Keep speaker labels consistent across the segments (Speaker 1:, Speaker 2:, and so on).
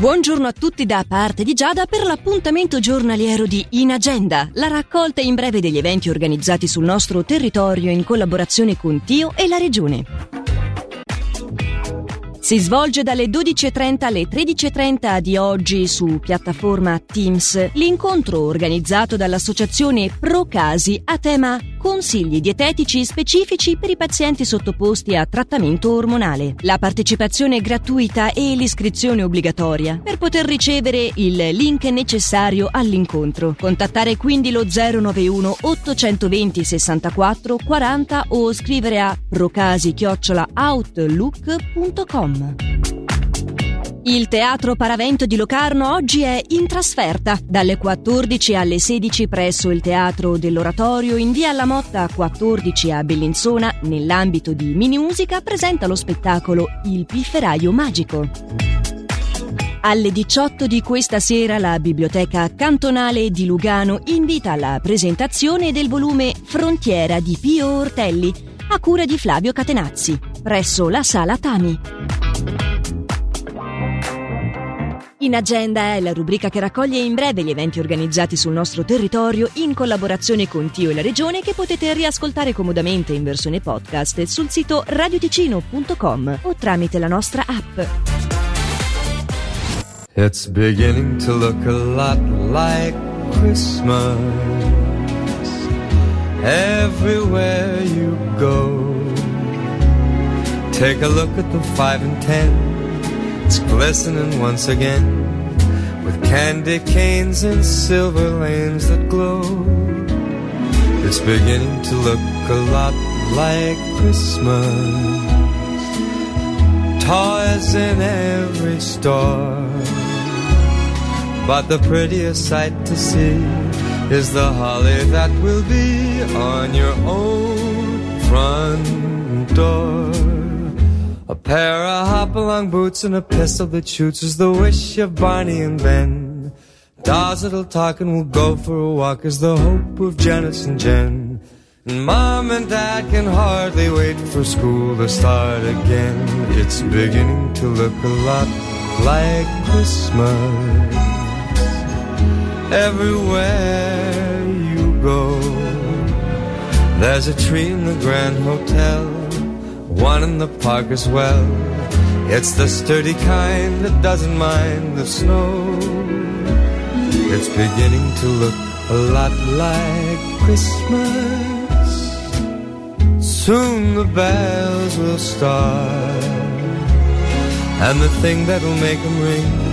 Speaker 1: Buongiorno a tutti da parte di Giada per l'appuntamento giornaliero di In Agenda, la raccolta in breve degli eventi organizzati sul nostro territorio in collaborazione con Tio e la Regione. Si svolge dalle 12.30 alle 13.30 di oggi su piattaforma Teams l'incontro organizzato dall'associazione Procasi a tema Consigli dietetici specifici per i pazienti sottoposti a trattamento ormonale. La partecipazione gratuita e l'iscrizione obbligatoria. Per poter ricevere il link necessario all'incontro, contattare quindi lo 091 820 64 40 o scrivere a procasi-outlook.com. Il Teatro Paravento di Locarno oggi è in trasferta dalle 14 alle 16 presso il Teatro dell'Oratorio in via alla Motta 14 a Bellinzona nell'ambito di Mini Musica presenta lo spettacolo Il Pifferaio Magico. Alle 18 di questa sera la Biblioteca Cantonale di Lugano invita alla presentazione del volume Frontiera di Pio Ortelli a cura di Flavio Catenazzi presso la Sala Tami. In Agenda è la rubrica che raccoglie in breve gli eventi organizzati sul nostro territorio in collaborazione con Tio e la Regione che potete riascoltare comodamente in versione podcast sul sito radioticino.com o tramite la nostra app.
Speaker 2: It's beginning to look a lot like Christmas everywhere you go. Take a look at the five and ten. It's glistening once again with candy canes and silver lanes that glow. It's beginning to look a lot like Christmas. Toys in every store. But the prettiest sight to see is the holly that will be on your own front door. A pair of hop-along boots and a pistol that shoots is the wish of Barney and Ben. Dolls that'll talk and we'll go for a walk is the hope of Janice and Jen. And Mom and Dad can hardly wait for school to start again. It's beginning to look a lot like Christmas. Everywhere you go, there's a tree in the Grand Hotel one in the park as well. It's the sturdy kind that doesn't mind the snow. It's beginning to look a lot like Christmas. Soon the bells will start. And the thing that'll make them ring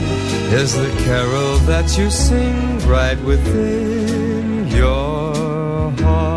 Speaker 2: is the carol that you sing right within your heart.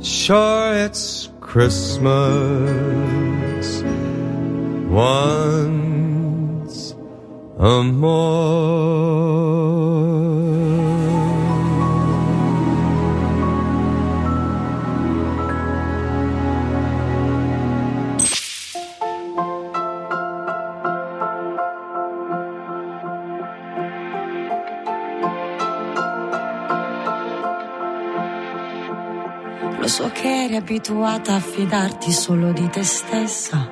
Speaker 2: Sure, it's Christmas once a more.
Speaker 3: Lo so che eri abituata a fidarti solo di te stessa.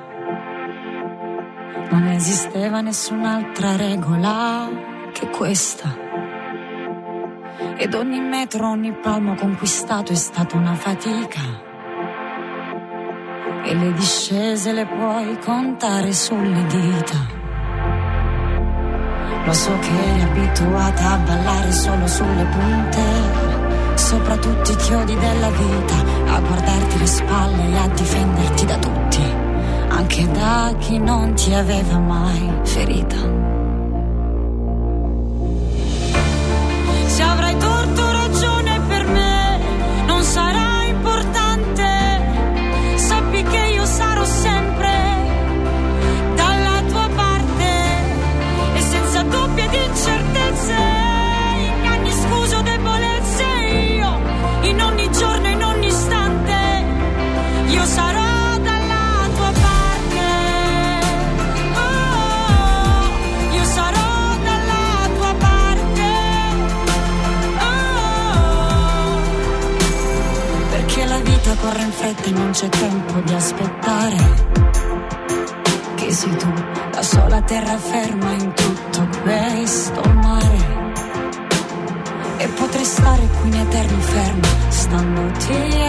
Speaker 3: Non esisteva nessun'altra regola che questa. Ed ogni metro, ogni palmo conquistato è stata una fatica. E le discese le puoi contare sulle dita. Lo so che eri abituata a ballare solo sulle punte sopra tutti i chiodi della vita, a guardarti le spalle e a difenderti da tutti, anche da chi non ti aveva mai ferita.
Speaker 4: Corre in fretta e non c'è tempo di aspettare. Che sei tu, la sola terraferma in tutto questo mare. E potrei stare qui in eterno fermo, standoti